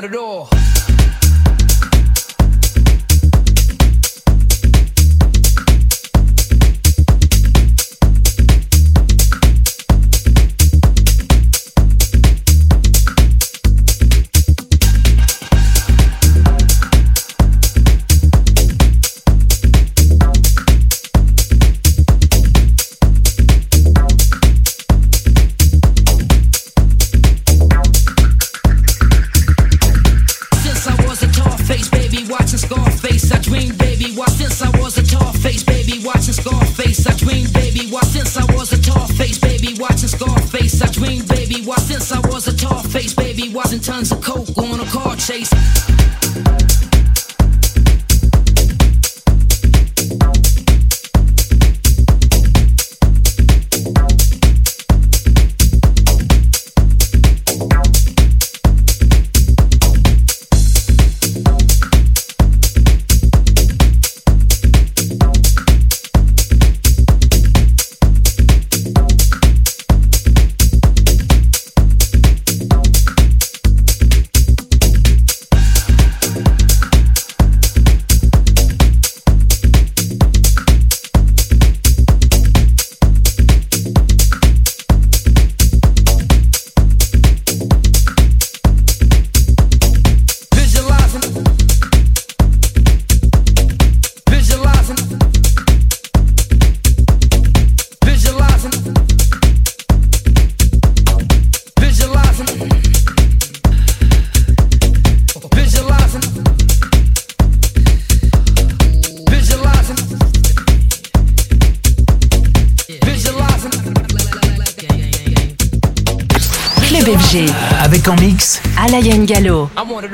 on the door. Velho. Amor,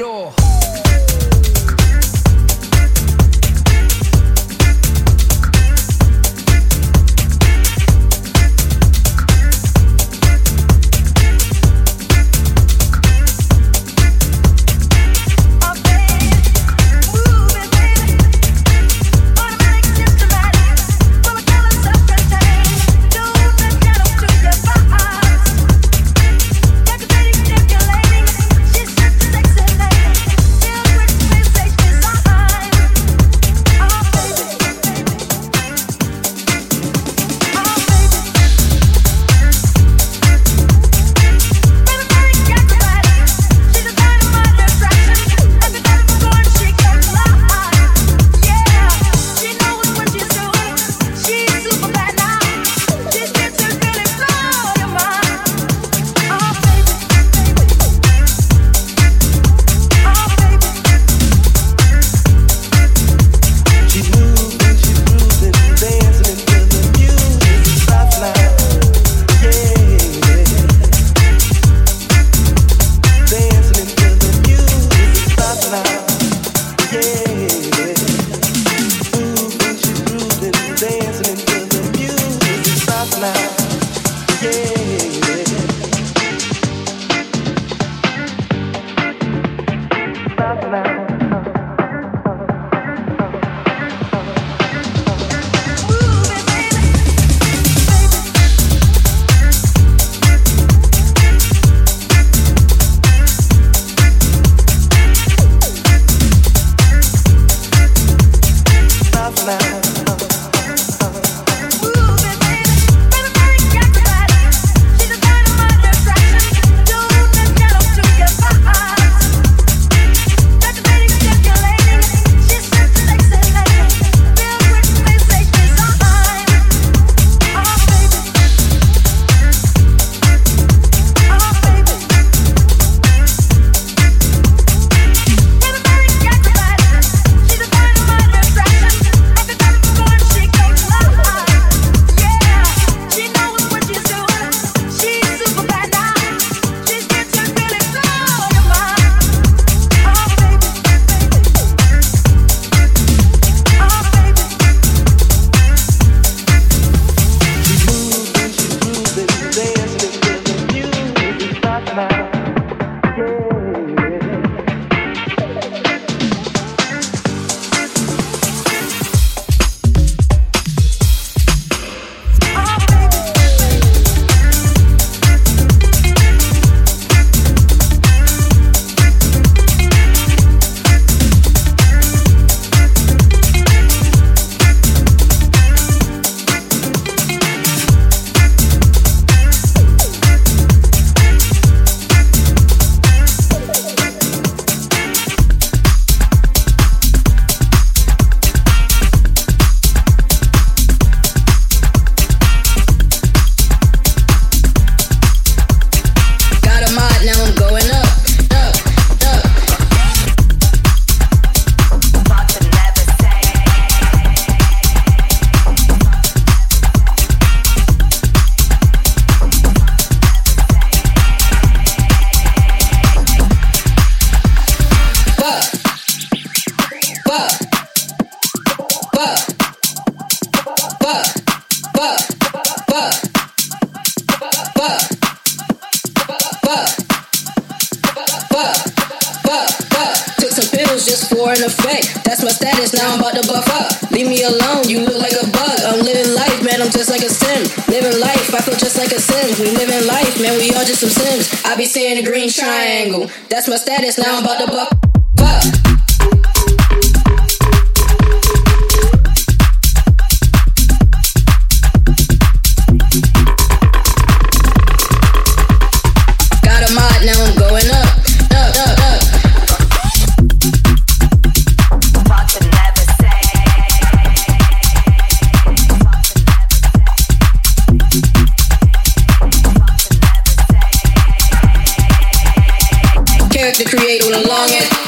perfect, create creator will long it.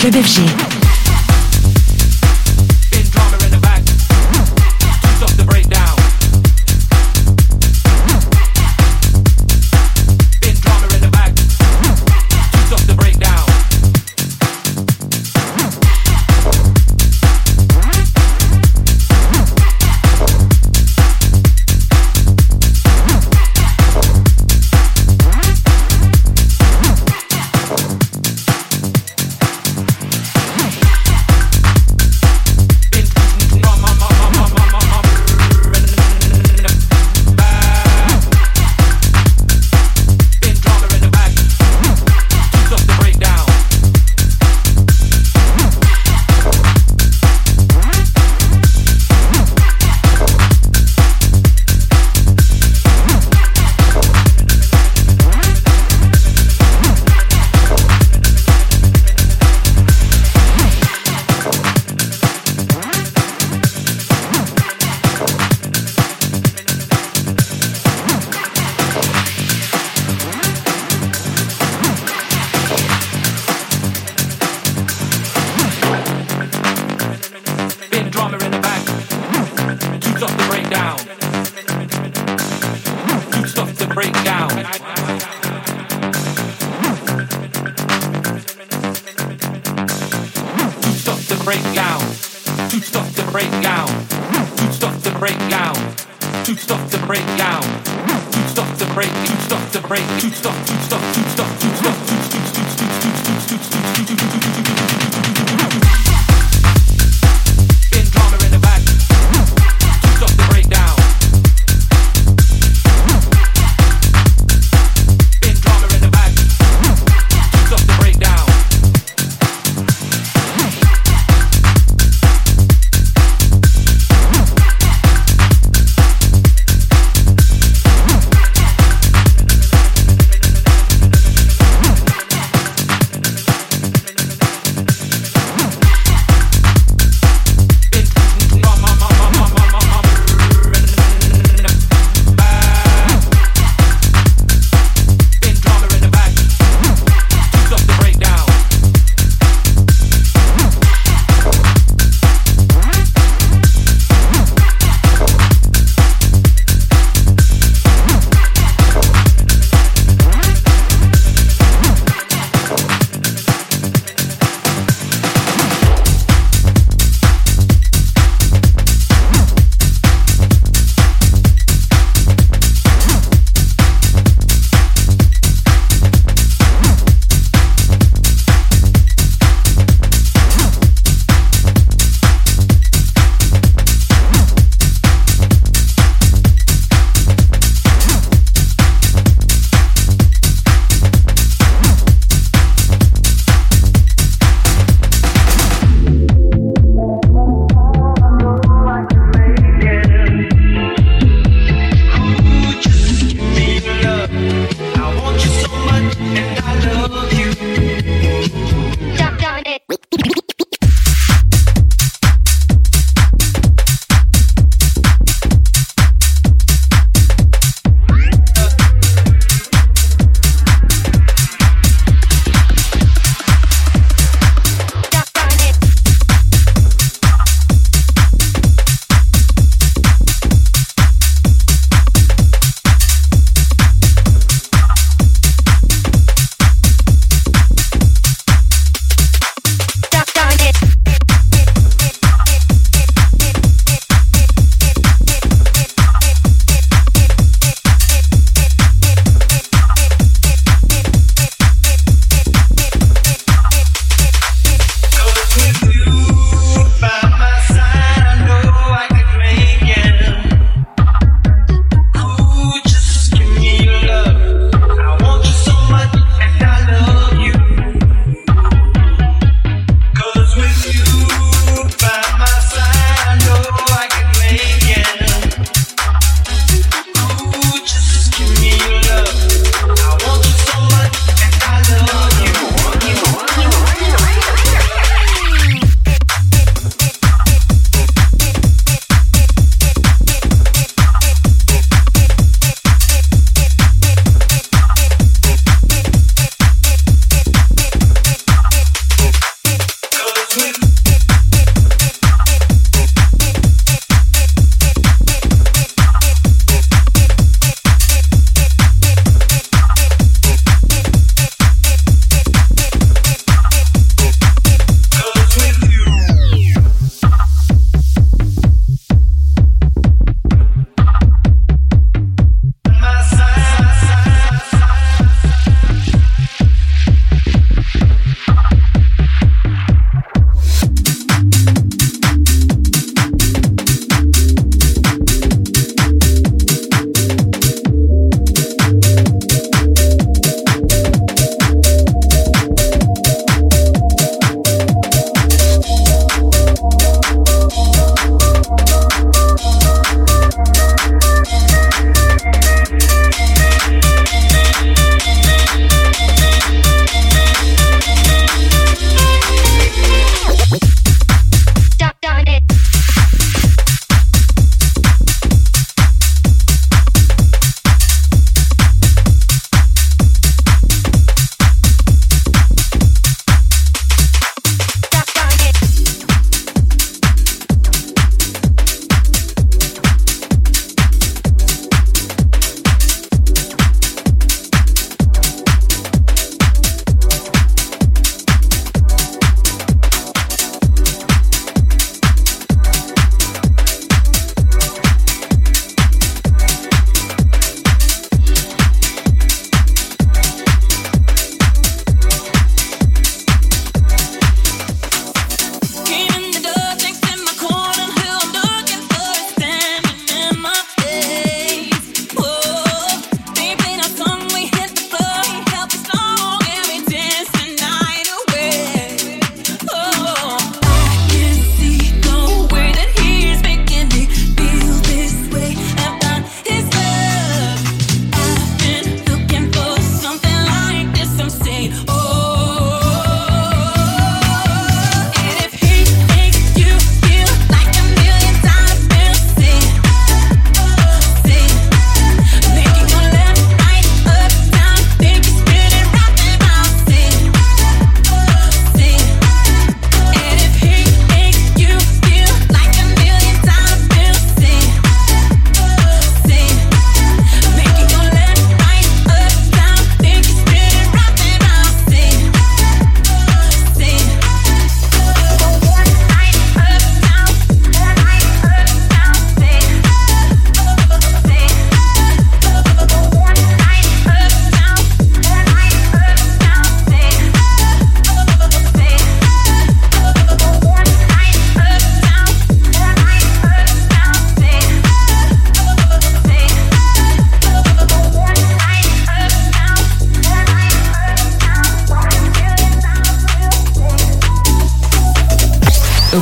Club FG.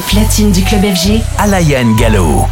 Platine du club FG, Alain Gallo.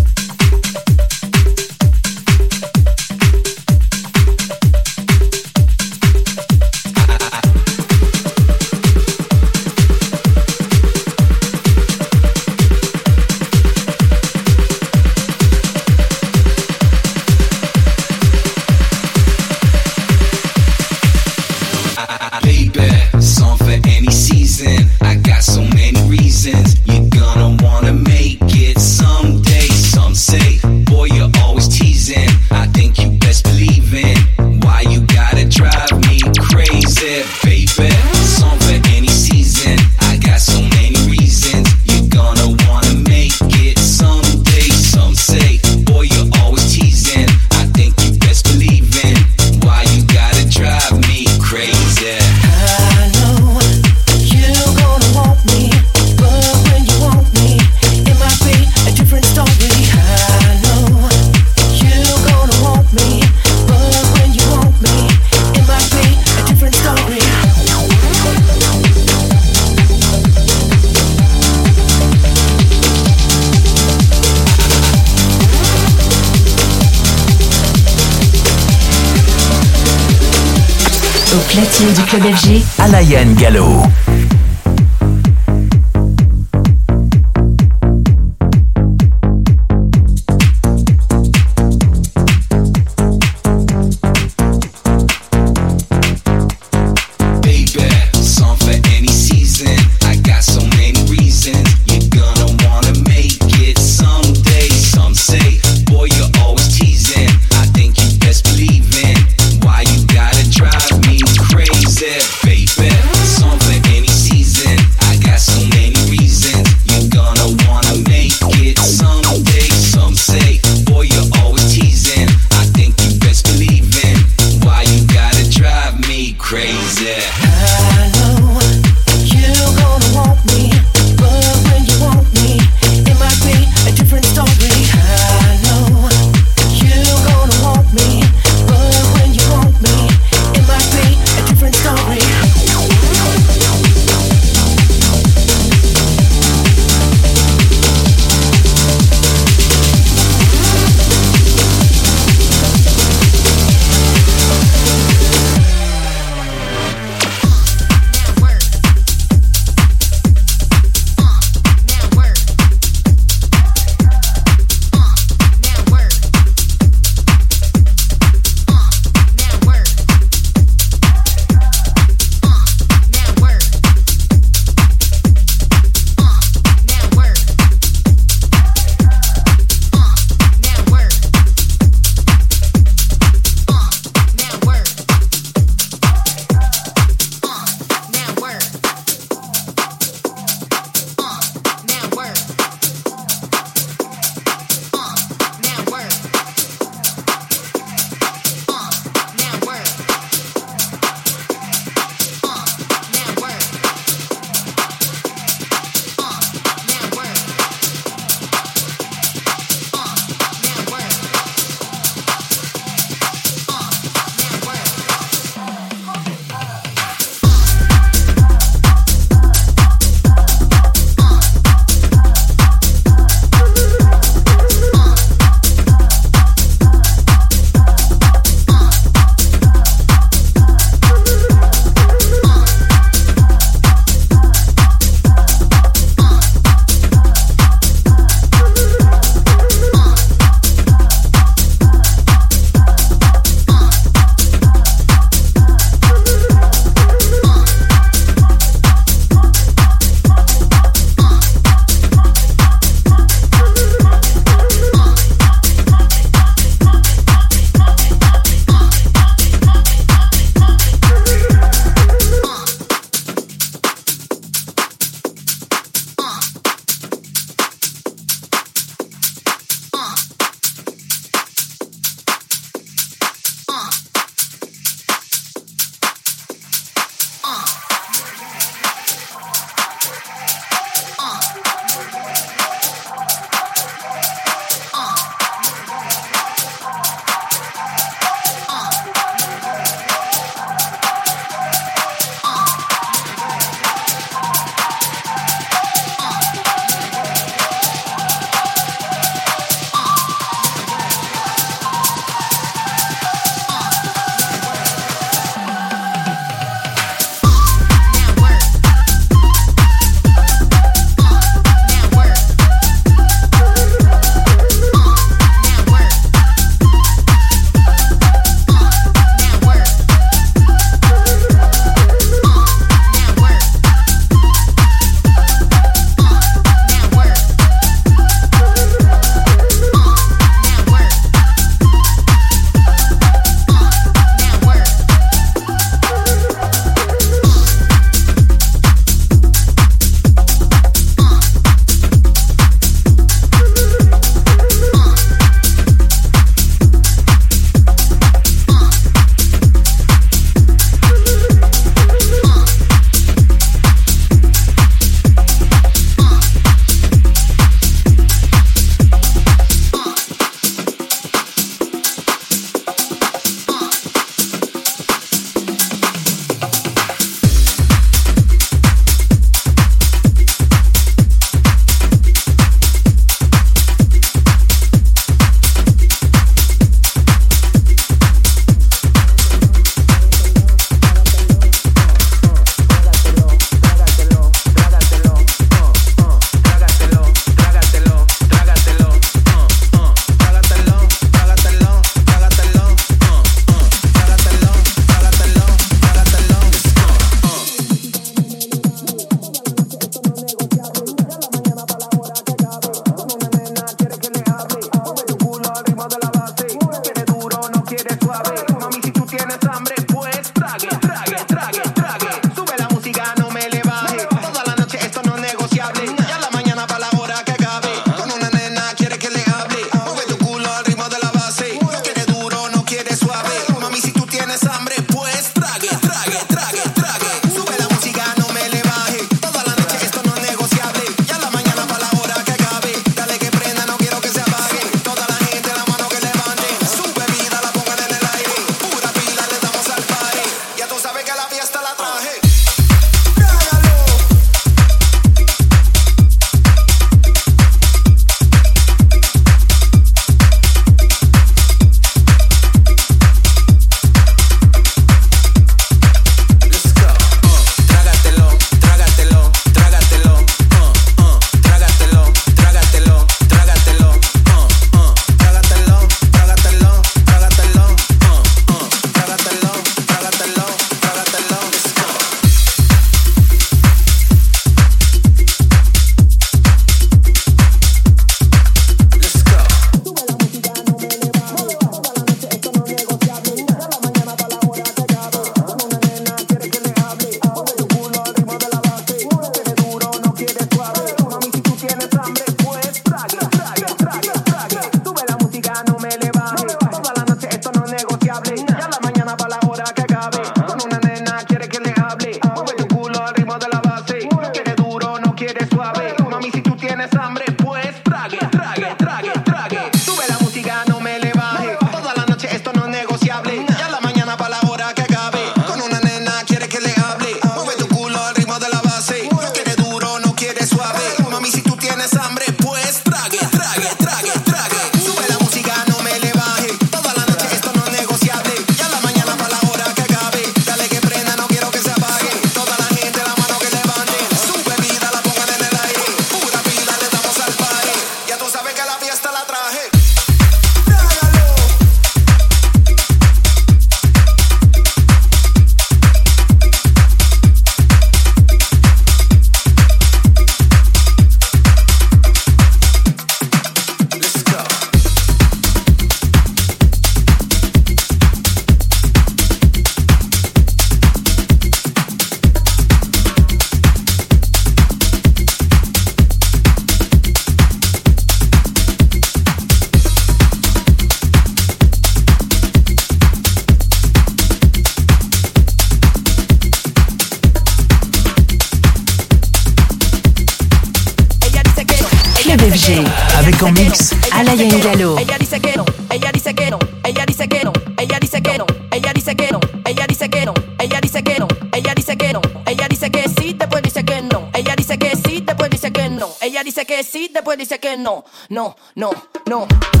No, no, no, no. Ella dice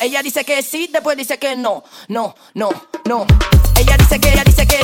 Ella dice que sí, después dice que no, no, no, no. Ella dice que, ella dice que,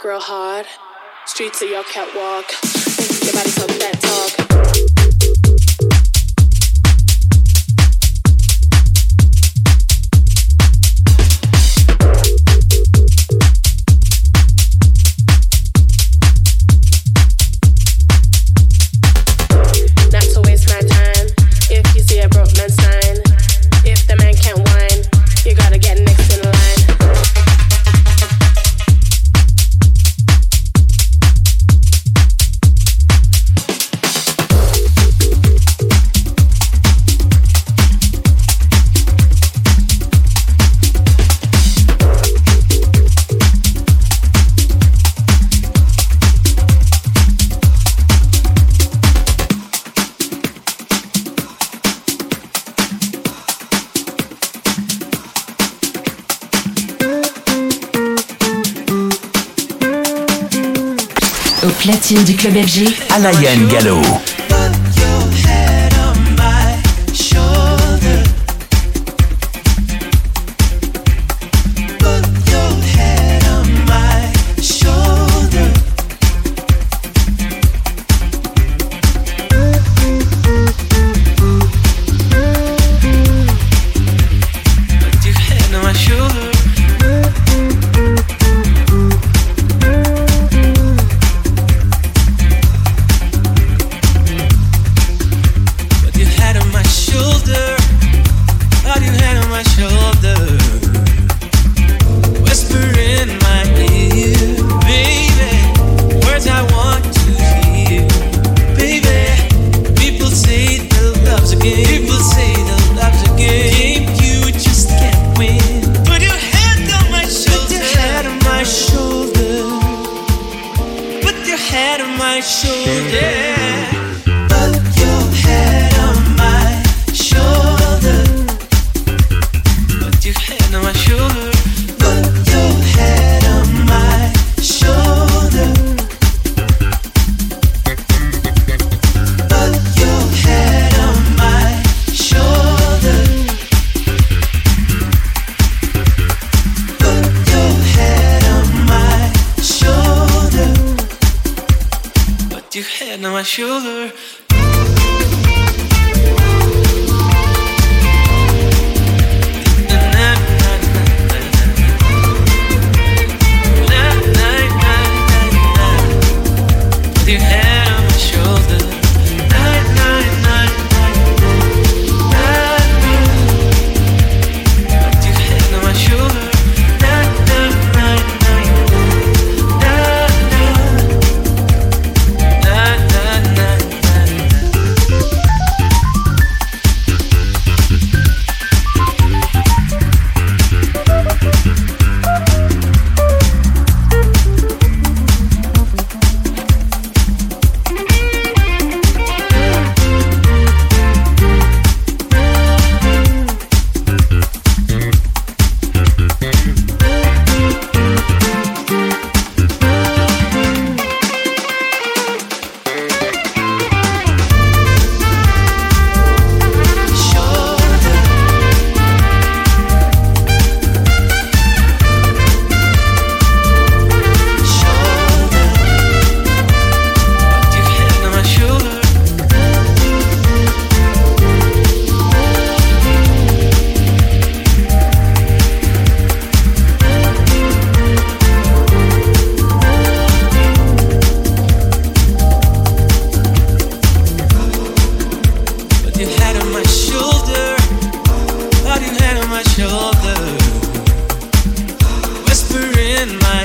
work real hard. Streets are your catwalk. du club FG. Alain Gallo. you'll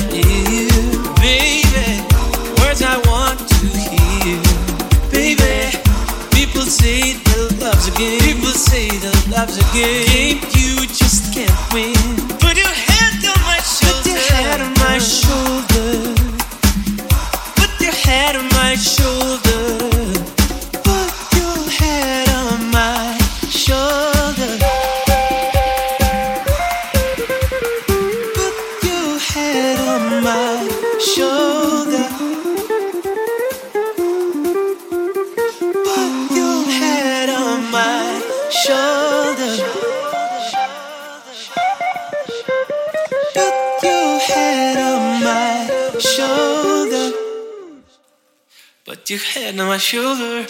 baby. Words I want to hear, baby. People say that love's a game. People say the love's a game. You just can't win. shoulder.